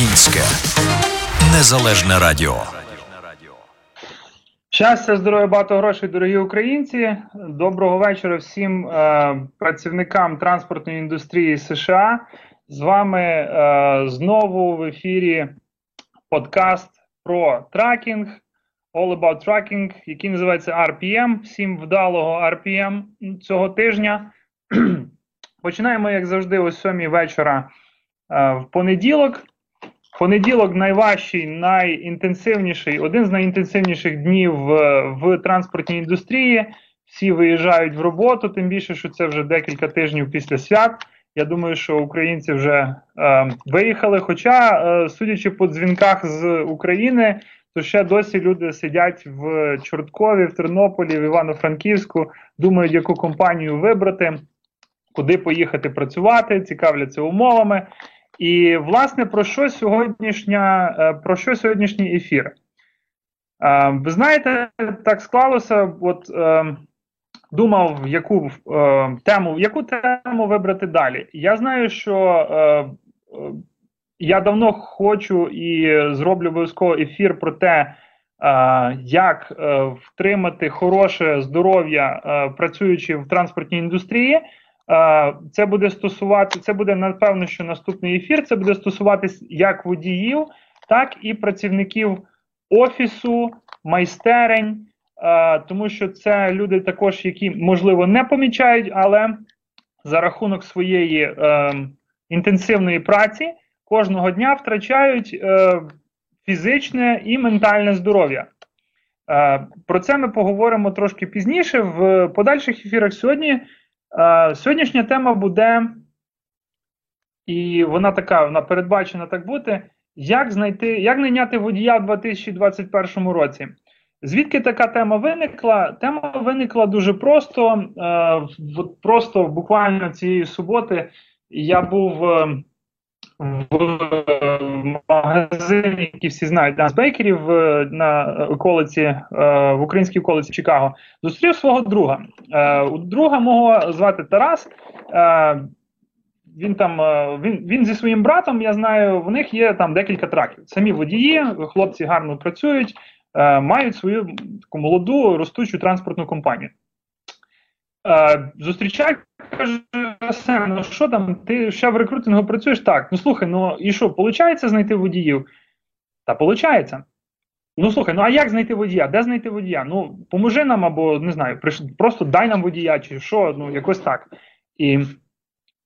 Українське незалежне радіо. Щастя, здоров'я, багато грошей, дорогі українці. Доброго вечора всім е, працівникам транспортної індустрії США. З вами е, знову в ефірі подкаст про trucking, All About Trucking, який називається RPM. Всім вдалого RPM цього тижня. Починаємо, як завжди, о 7 вечора е, в понеділок. Понеділок найважчий, найінтенсивніший, один з найінтенсивніших днів в, в транспортній індустрії. Всі виїжджають в роботу, тим більше, що це вже декілька тижнів після свят. Я думаю, що українці вже е, виїхали. Хоча, е, судячи по дзвінках з України, то ще досі люди сидять в Чорткові, в Тернополі, в Івано-Франківську, думають, яку компанію вибрати, куди поїхати працювати, цікавляться умовами. І, власне, про що сьогоднішня, е, про що сьогоднішній ефір? Е, ви знаєте, так склалося, от е, думав, яку тему яку тему вибрати далі. Я знаю, що я давно хочу і зроблю обов'язково ефір про те, як втримати хороше здоров'я, працюючи в транспортній індустрії. Це буде стосувати, це буде напевно, що наступний ефір. Це буде стосуватись як водіїв, так і працівників офісу, майстерень, тому що це люди також, які можливо не помічають, але за рахунок своєї е, інтенсивної праці кожного дня втрачають е, фізичне і ментальне здоров'я. Е, про це ми поговоримо трошки пізніше в подальших ефірах сьогодні. Е, сьогоднішня тема буде, і вона така, вона передбачена так бути. Як знайти, як найняти водія в 2021 році? Звідки така тема виникла? Тема виникла дуже просто. Е, просто буквально цієї суботи я був е, в магазині, які всі знають нас бейкерів на околиці в українській околиці Чикаго. Зустрів свого друга. У друга мого звати Тарас. Він там він він зі своїм братом. Я знаю, в них є там декілька траків. Самі водії, хлопці гарно працюють, мають свою таку молоду ростучу транспортну компанію. Е, Зустрічаю, каже, ну що там, ти ще в рекрутингу працюєш? Так, ну слухай, ну і що, виходить знайти водіїв? Та виходить. Ну слухай, ну а як знайти водія? Де знайти водія? Ну, поможи нам, або не знаю, просто дай нам водія, чи що, ну якось так. І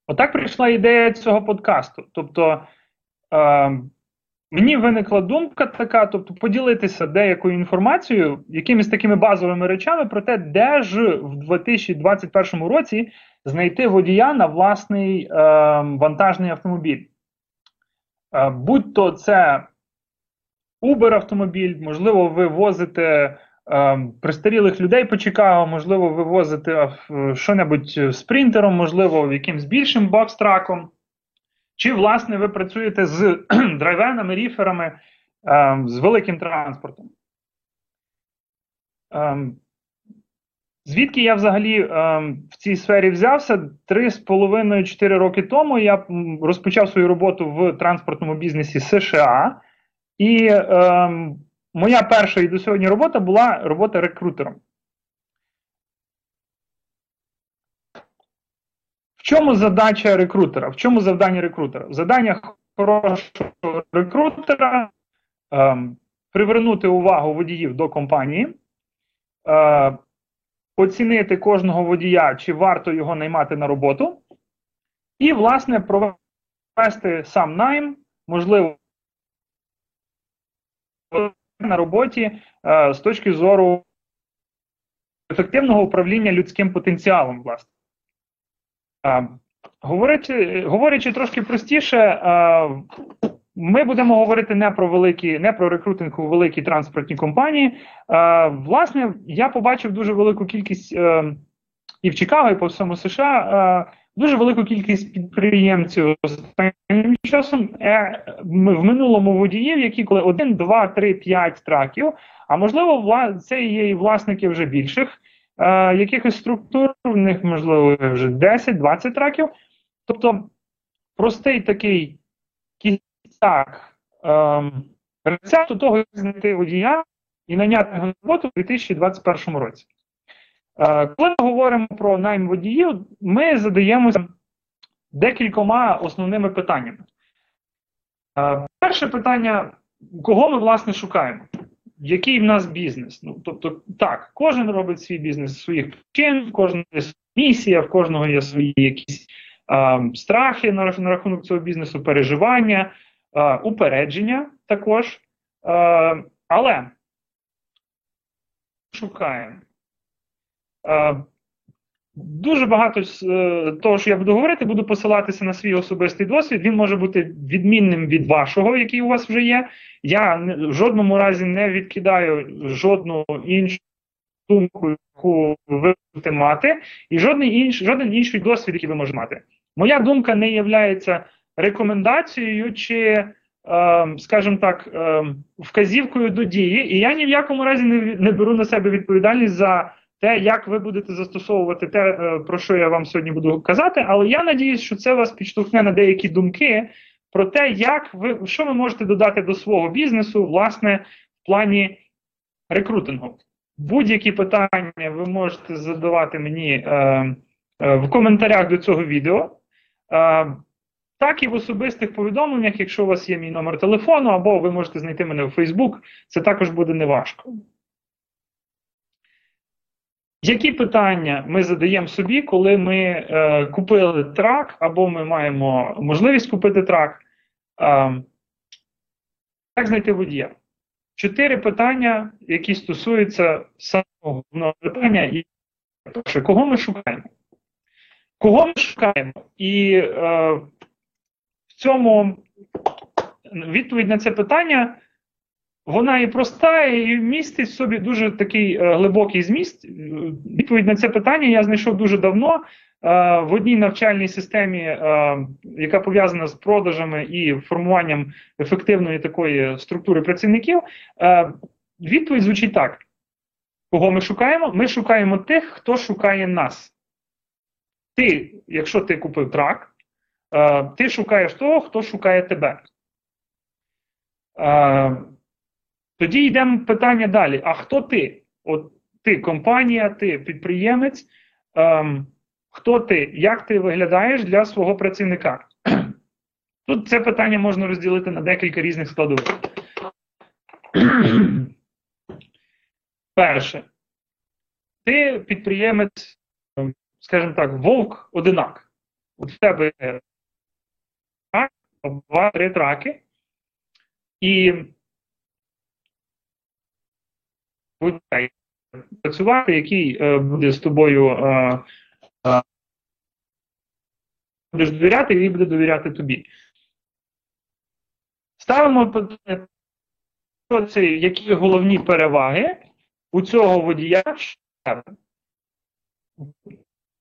отак прийшла ідея цього подкасту. Тобто. Е, Мені виникла думка така, тобто поділитися деякою інформацією, якимись такими базовими речами про те, де ж в 2021 році знайти водія на власний е, вантажний автомобіль. Е, будь то це Uber автомобіль, можливо, ви возите е, пристарілих людей по Чикаго, можливо, ви возите е, що-небудь спринтером, можливо, якимсь більшим бокстраком. Чи, власне, ви працюєте з драйвенами, ріферами, е, з великим транспортом? Е, звідки я взагалі е, в цій сфері взявся? Три з половиною 4 роки тому я розпочав свою роботу в транспортному бізнесі США, і е, моя перша і до сьогодні робота була робота рекрутером. Чому задача рекрутера? В чому завдання рекрутера? Завдання хорошого рекрутера е, привернути увагу водіїв до компанії, е, оцінити кожного водія, чи варто його наймати на роботу, і, власне, провести сам найм, можливо, на роботі е, з точки зору ефективного управління людським потенціалом, власне. Говорячи говорячи трошки простіше, ми будемо говорити не про великі, не про рекрутинг у великі транспортні компанії. Власне, я побачив дуже велику кількість е, і в Чикаго, і по всьому США. Дуже велику кількість підприємців останнім часом е, в минулому водіїв, які коли 1, 2, 3, 5 траків, а можливо, це є і власники вже більших е, якихось структур, в них, можливо, вже 10-20 траків. Тобто простий такий кістяк ем, рецепту того, як знайти водія і наняти його роботу у 2021 році. Е, коли ми говоримо про найм водіїв, ми задаємося декількома основними питаннями. Е, перше питання: кого ми власне шукаємо? Який в нас бізнес? Ну, тобто, так, кожен робить свій бізнес з своїх причин, в кожного є місія, в кожного є свої якісь а, страхи на, рахунок цього бізнесу, переживання, а, упередження також. А, але шукаємо. Дуже багато з е, того, що я буду говорити, буду посилатися на свій особистий досвід. Він може бути відмінним від вашого, який у вас вже є. Я в жодному разі не відкидаю жодну іншу думку, яку ви будете мати, і жодний інш, жоден інший досвід, який ви можете мати. Моя думка не є рекомендацією чи, е, скажімо так, е, вказівкою до дії, і я ні в якому разі не беру на себе відповідальність за те, як ви будете застосовувати те, е, про що я вам сьогодні буду казати, але я надіюсь, що це вас підштовхне на деякі думки про те, як ви що ви можете додати до свого бізнесу, власне, в плані рекрутингу. Будь-які питання ви можете задавати мені е, е, в коментарях до цього відео. Е, так і в особистих повідомленнях, якщо у вас є мій номер телефону, або ви можете знайти мене в Facebook, це також буде неважко. Які питання ми задаємо собі, коли ми е, купили трак, або ми маємо можливість купити трак? Е, як знайти водія? Чотири питання, які стосуються самого головного питання, і перше, кого ми шукаємо? Кого ми шукаємо? І е, в цьому відповідь на це питання вона і проста, і містить в собі дуже такий е, глибокий зміст. Відповідь на це питання я знайшов дуже давно. Е, в одній навчальній системі, е, яка пов'язана з продажами і формуванням ефективної такої структури працівників, е, відповідь звучить так: кого ми шукаємо? Ми шукаємо тих, хто шукає нас. Ти, якщо ти купив трак, е, ти шукаєш того, хто шукає тебе. Тоді йдемо питання далі. А хто ти? От ти компанія, ти підприємець. Ем, Хто ти? Як ти виглядаєш для свого працівника? Тут це питання можна розділити на декілька різних складових. Перше, ти підприємець, ем, скажімо так, вовк одинак. У тебе два-три траки. І працювати, який е, буде з тобою е, е, будеш довіряти, і він буде довіряти тобі. Ставимо питання, які головні переваги у цього водія.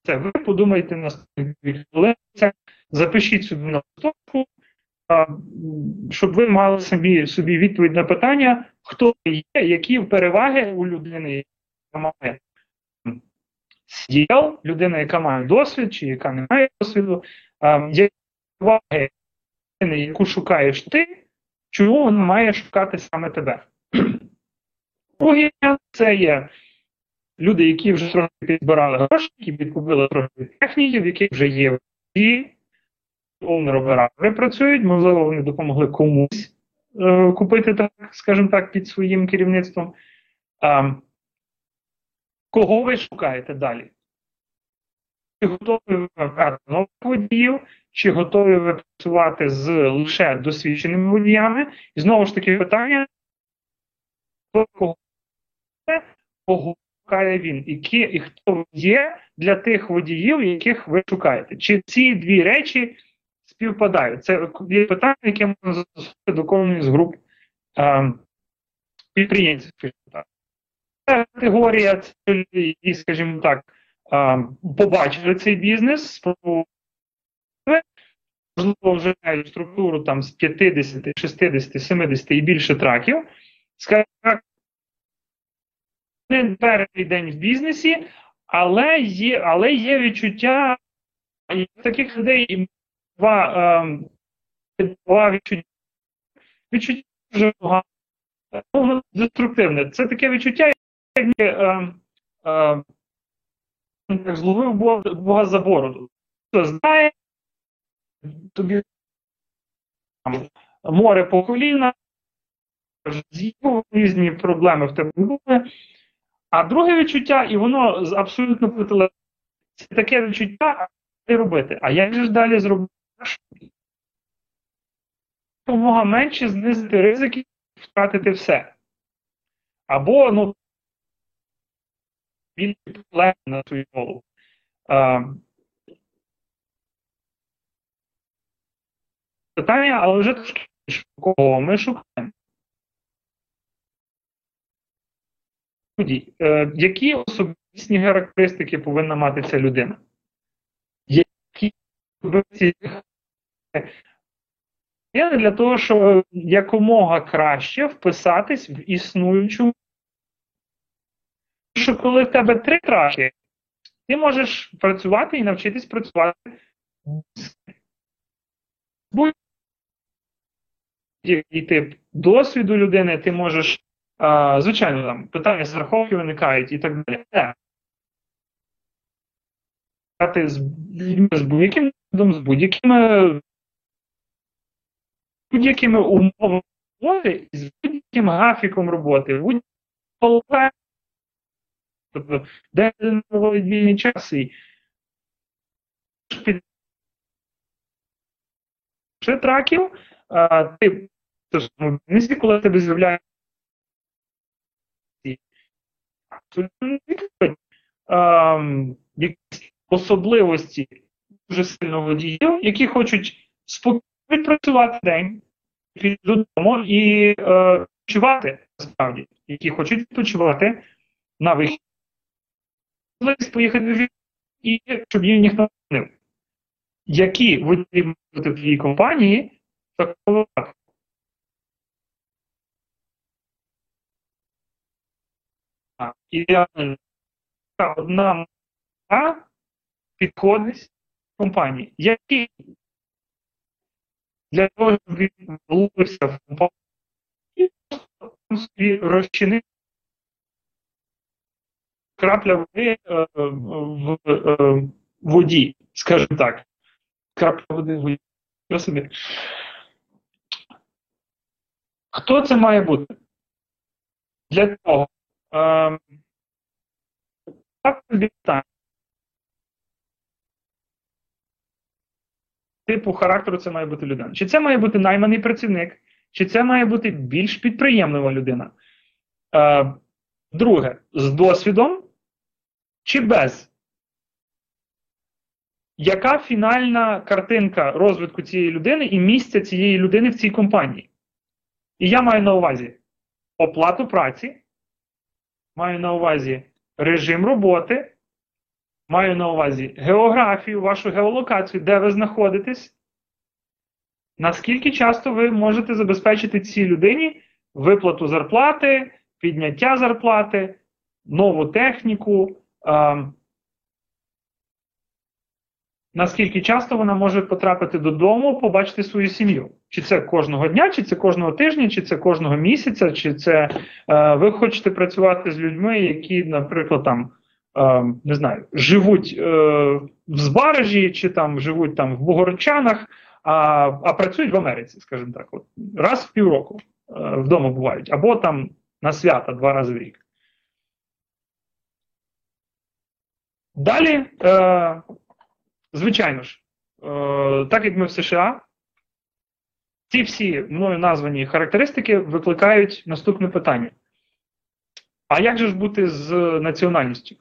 Це ви подумайте на хвилин, запишіть собі на стопку, щоб ви мали собі собі відповідь на питання, хто є, які переваги у людини, яка має діял, людина, яка має досвід, чи яка не має досвіду, які переваги людини, яку шукаєш ти, чому вона має шукати саме тебе. Друге, це є люди, які вже трохи підбирали гроші, які підкупили трохи техніки, в яких вже є і оператори працюють, можливо, вони допомогли комусь е, купити, так, скажімо так, під своїм керівництвом. А, Кого ви шукаєте далі? Чи готові ви брати нових водіїв, чи готові ви працювати з лише досвідченими водіями? І знову ж таки питання, кого кого шукає він, і, і хто є для тих водіїв, яких ви шукаєте? Чи ці дві речі співпадають. Це є питання, яке можна застосувати до кожної з груп е, підприємців. Це категорія, які, скажімо так, е, побачили цей бізнес, спробували, можливо, вже мають структуру там з 50, 60, 70 і більше траків. Скажімо не перший день в бізнесі, але є, але є відчуття таких людей два, ем, два відчуття. відчуття. Ну, воно деструктивне. Це таке відчуття, як е, е, зловив Бога, Бога за бороду. Хто знає, тобі там, море по коліна, різні проблеми в тебе були. А друге відчуття, і воно абсолютно протилежне. Це таке відчуття, а робити? А як же ж далі зробити? Допомога менше знизити ризики втратити все. Або, ну, більше проблем на свою голову. А, питання, але вже трошки кого ми шукаємо. Е, які особистісні характеристики повинна мати ця людина? Для того, щоб якомога краще вписатись в існуючу. Що коли в тебе три траки, ти можеш працювати і навчитись працювати тип досвіду людини, ти можеш, а, звичайно, там питання страховки виникають і так далі. З з будь-яким з будь-якими будь-якими умовами роботи, з будь-яким графіком роботи, будь-яким тобто, де проводить вільний час і ще траків, а, ти місці, коли тебе абсолютно відповідь, якісь особливості дуже сильно водіїв, які хочуть спокійно відпрацювати день, піти додому і е, відпочивати насправді, які хочуть відпочивати на вихід, поїхати і щоб їм ніхто не нив. Які водії бути в твоїй компанії такому випадку? Ідеально одна підходить компанії. Які для того, щоб він вловився в компанію і розчинив крапля води е, в е, воді, скажімо так. Крапля води в воді. Собі? Хто це має бути? Для того. Е, так питання. Типу характеру це має бути людина. Чи це має бути найманий працівник, чи це має бути більш підприємлива людина? Е, друге, з досвідом чи без? Яка фінальна картинка розвитку цієї людини і місця цієї людини в цій компанії? І я маю на увазі оплату праці, маю на увазі режим роботи, маю на увазі географію, вашу геолокацію, де ви знаходитесь. Наскільки часто ви можете забезпечити цій людині виплату зарплати, підняття зарплати, нову техніку? Е, наскільки часто вона може потрапити додому, побачити свою сім'ю? Чи це кожного дня, чи це кожного тижня, чи це кожного місяця, чи це е, ви хочете працювати з людьми, які, наприклад, там. Е, не знаю, живуть е, в Збаражі чи там живуть там в Богородчанах, а а працюють в Америці, скажімо так, от раз в півроку е, вдома бувають, або там на свята два рази в рік. Далі, е, звичайно ж, е, так як ми в США, ці всі мною названі характеристики викликають наступне питання. А як же ж бути з національністю?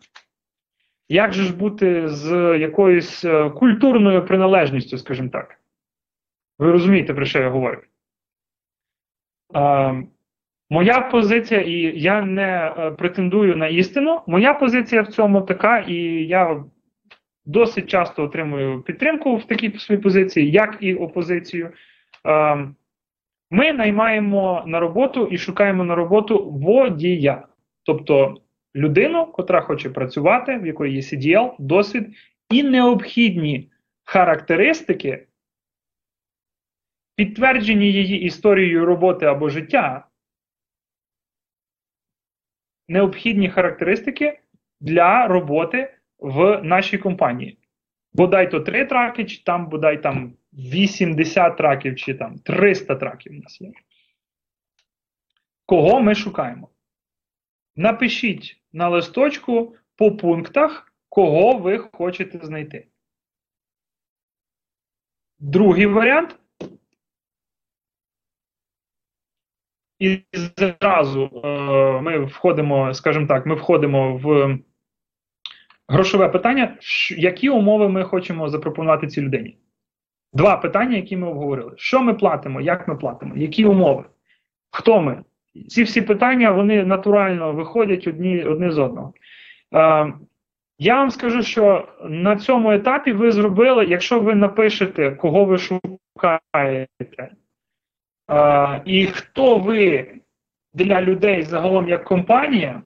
Як же ж бути з якоюсь е, культурною приналежністю, скажімо так? Ви розумієте, про що я говорю? Е, моя позиція, і я не е, претендую на істину, моя позиція в цьому така, і я досить часто отримую підтримку в такій своїй позиції, як і опозицію. Е, ми наймаємо на роботу і шукаємо на роботу водія. Тобто людину, котра хоче працювати, в якої є CDL, досвід і необхідні характеристики, підтверджені її історією роботи або життя необхідні характеристики для роботи в нашій компанії. Бодай то 3 траки, чи там бодай там 80 траків, чи там 300 траків у нас є. Кого ми шукаємо? Напишіть на листочку по пунктах, кого ви хочете знайти. Другий варіант. І зразу е, ми входимо, скажімо так, ми входимо в грошове питання, які умови ми хочемо запропонувати цій людині. Два питання, які ми обговорили: що ми платимо, як ми платимо, які умови, хто ми? Ці всі питання вони натурально виходять одні, одне з одного. Е, я вам скажу, що на цьому етапі ви зробили, якщо ви напишете, кого ви шукаєте, е, і хто ви для людей загалом як компанія,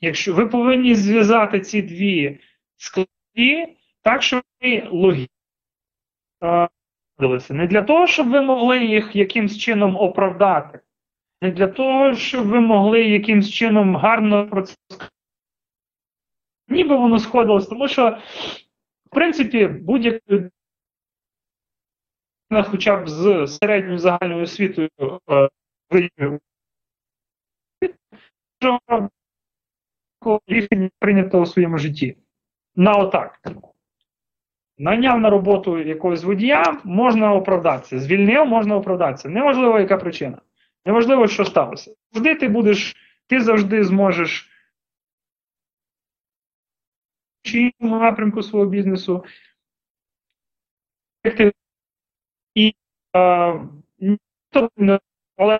якщо ви повинні зв'язати ці дві складі так, щоб вони логічно. Не для того, щоб ви могли їх якимсь чином оправдати, не для того, щоб ви могли якимсь чином гарно про це сказати. Ніби воно сходилось, тому що, в принципі, будь-яка хоча б з середньою загальною освітою що рішення прийнято у своєму житті. На отак. Наняв на роботу якогось водія, можна оправдатися. Звільнив, можна оправдатися. Неважливо, яка причина. Неважливо, що сталося. Завжди ти будеш, ти завжди зможеш в напрямку свого бізнесу. І а, але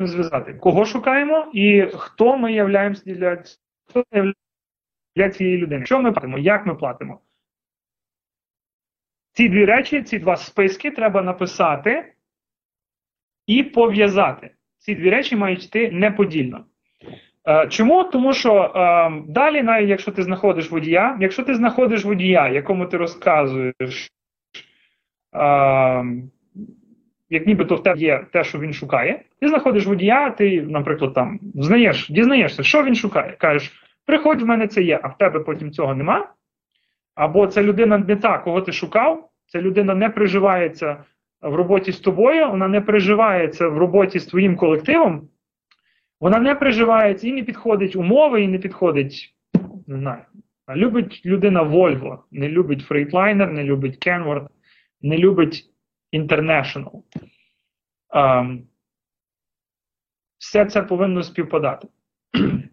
зв'язати, кого шукаємо і хто ми являємося для для цієї людини. Що ми платимо, як ми платимо? Ці дві речі, ці два списки треба написати і пов'язати. Ці дві речі мають йти неподільно. Е, чому? Тому що е, далі, навіть якщо ти знаходиш водія, якщо ти знаходиш водія, якому ти розказуєш, е, як нібито в тебе є те, що він шукає, ти знаходиш водія, ти, наприклад, там знаєш, дізнаєшся, що він шукає. Кажеш, приходь в мене це є, а в тебе потім цього нема. Або ця людина не та, кого ти шукав, ця людина не приживається в роботі з тобою, вона не приживається в роботі з твоїм колективом, вона не приживається і не підходить умови, і не підходить, не знаю. Любить людина Volvo, не любить Freightliner, не любить Kenworth, не любить International. Um, все це повинно співпадати.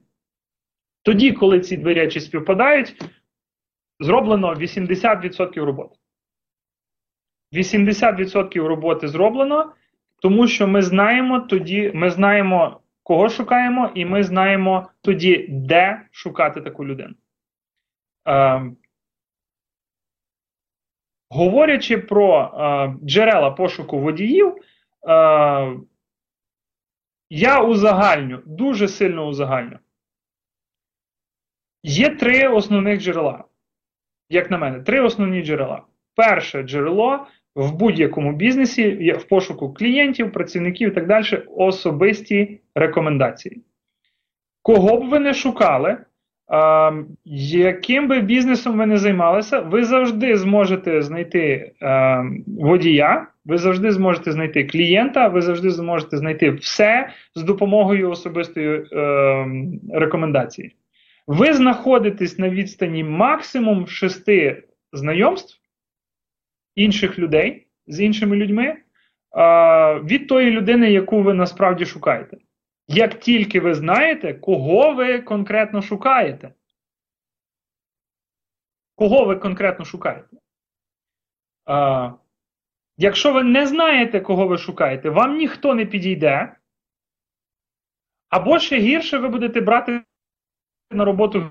Тоді, коли ці дві речі співпадають, зроблено 80% роботи. 80% роботи зроблено, тому що ми знаємо тоді, ми знаємо, кого шукаємо, і ми знаємо тоді, де шукати таку людину. Е, Говорячи про е, джерела пошуку водіїв, е, я узагальню, дуже сильно узагальню. Є три основних джерела. Як на мене, три основні джерела. Перше джерело в будь-якому бізнесі в пошуку клієнтів, працівників і так далі особисті рекомендації. Кого б ви не шукали, а, яким би бізнесом ви не займалися, ви завжди зможете знайти а, водія, ви завжди зможете знайти клієнта, ви завжди зможете знайти все з допомогою особистої а, рекомендації. Ви знаходитесь на відстані максимум шести знайомств інших людей з іншими людьми від тої людини, яку ви насправді шукаєте. Як тільки ви знаєте, кого ви конкретно шукаєте. Кого ви конкретно шукаєте? А, Якщо ви не знаєте, кого ви шукаєте, вам ніхто не підійде. Або ще гірше ви будете брати на роботу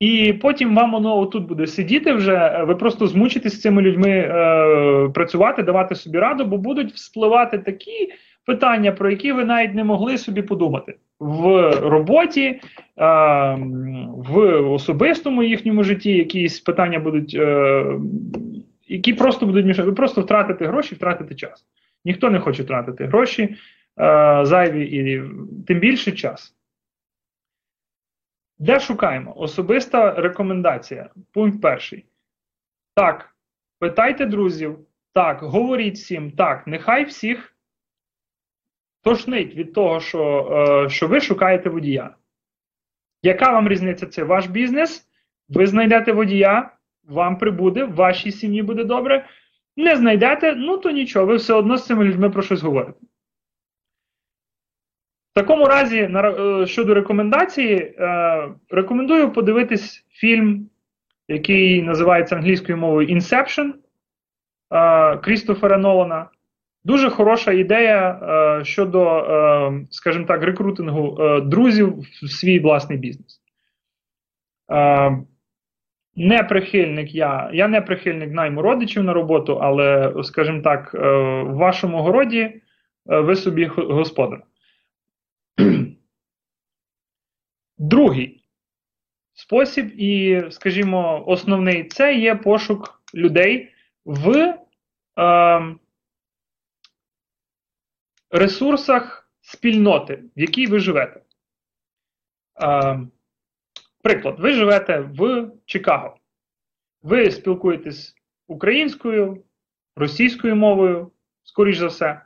і потім вам воно отут буде сидіти вже, ви просто змучитесь з цими людьми е, працювати, давати собі раду, бо будуть вспливати такі питання, про які ви навіть не могли собі подумати. в роботі, е, в особистому їхньому житті якісь питання будуть, е, які просто будуть мішати. Ви просто втратите гроші, втратите час. Ніхто не хоче втратити гроші е, зайві і тим більше час. Де шукаємо? Особиста рекомендація. Пункт перший. Так, питайте друзів. Так, говоріть всім. Так, нехай всіх тошнить від того, що, е, що ви шукаєте водія. Яка вам різниця? Це ваш бізнес? Ви знайдете водія, вам прибуде, в вашій сім'ї буде добре. Не знайдете, ну то нічого, ви все одно з цими людьми про щось говорите. Такому разі, на, щодо рекомендації, е, рекомендую подивитись фільм, який називається англійською мовою Inception е, Крістофера Нолана. Дуже хороша ідея е, щодо, е, скажімо так, рекрутингу е, друзів в свій власний бізнес. Е, не прихильник я. Я не прихильник найму родичів на роботу, але, скажімо так, е, в вашому городі е, ви собі господар. Другий спосіб, і, скажімо, основний це є пошук людей в е, ресурсах спільноти, в якій ви живете. Е, приклад, ви живете в Чикаго. Ви спілкуєтесь українською, російською мовою, скоріш за все.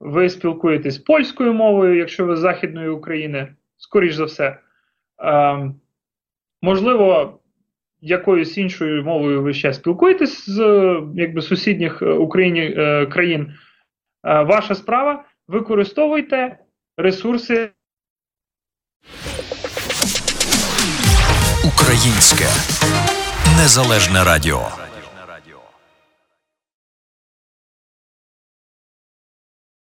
Ви спілкуєтесь польською мовою, якщо ви з Західної України, скоріш за все. Е, можливо, якоюсь іншою мовою ви ще спілкуєтесь з якби, сусідніх Україні е, країн. Е, ваша справа. Використовуйте ресурси. Українське незалежне радіо.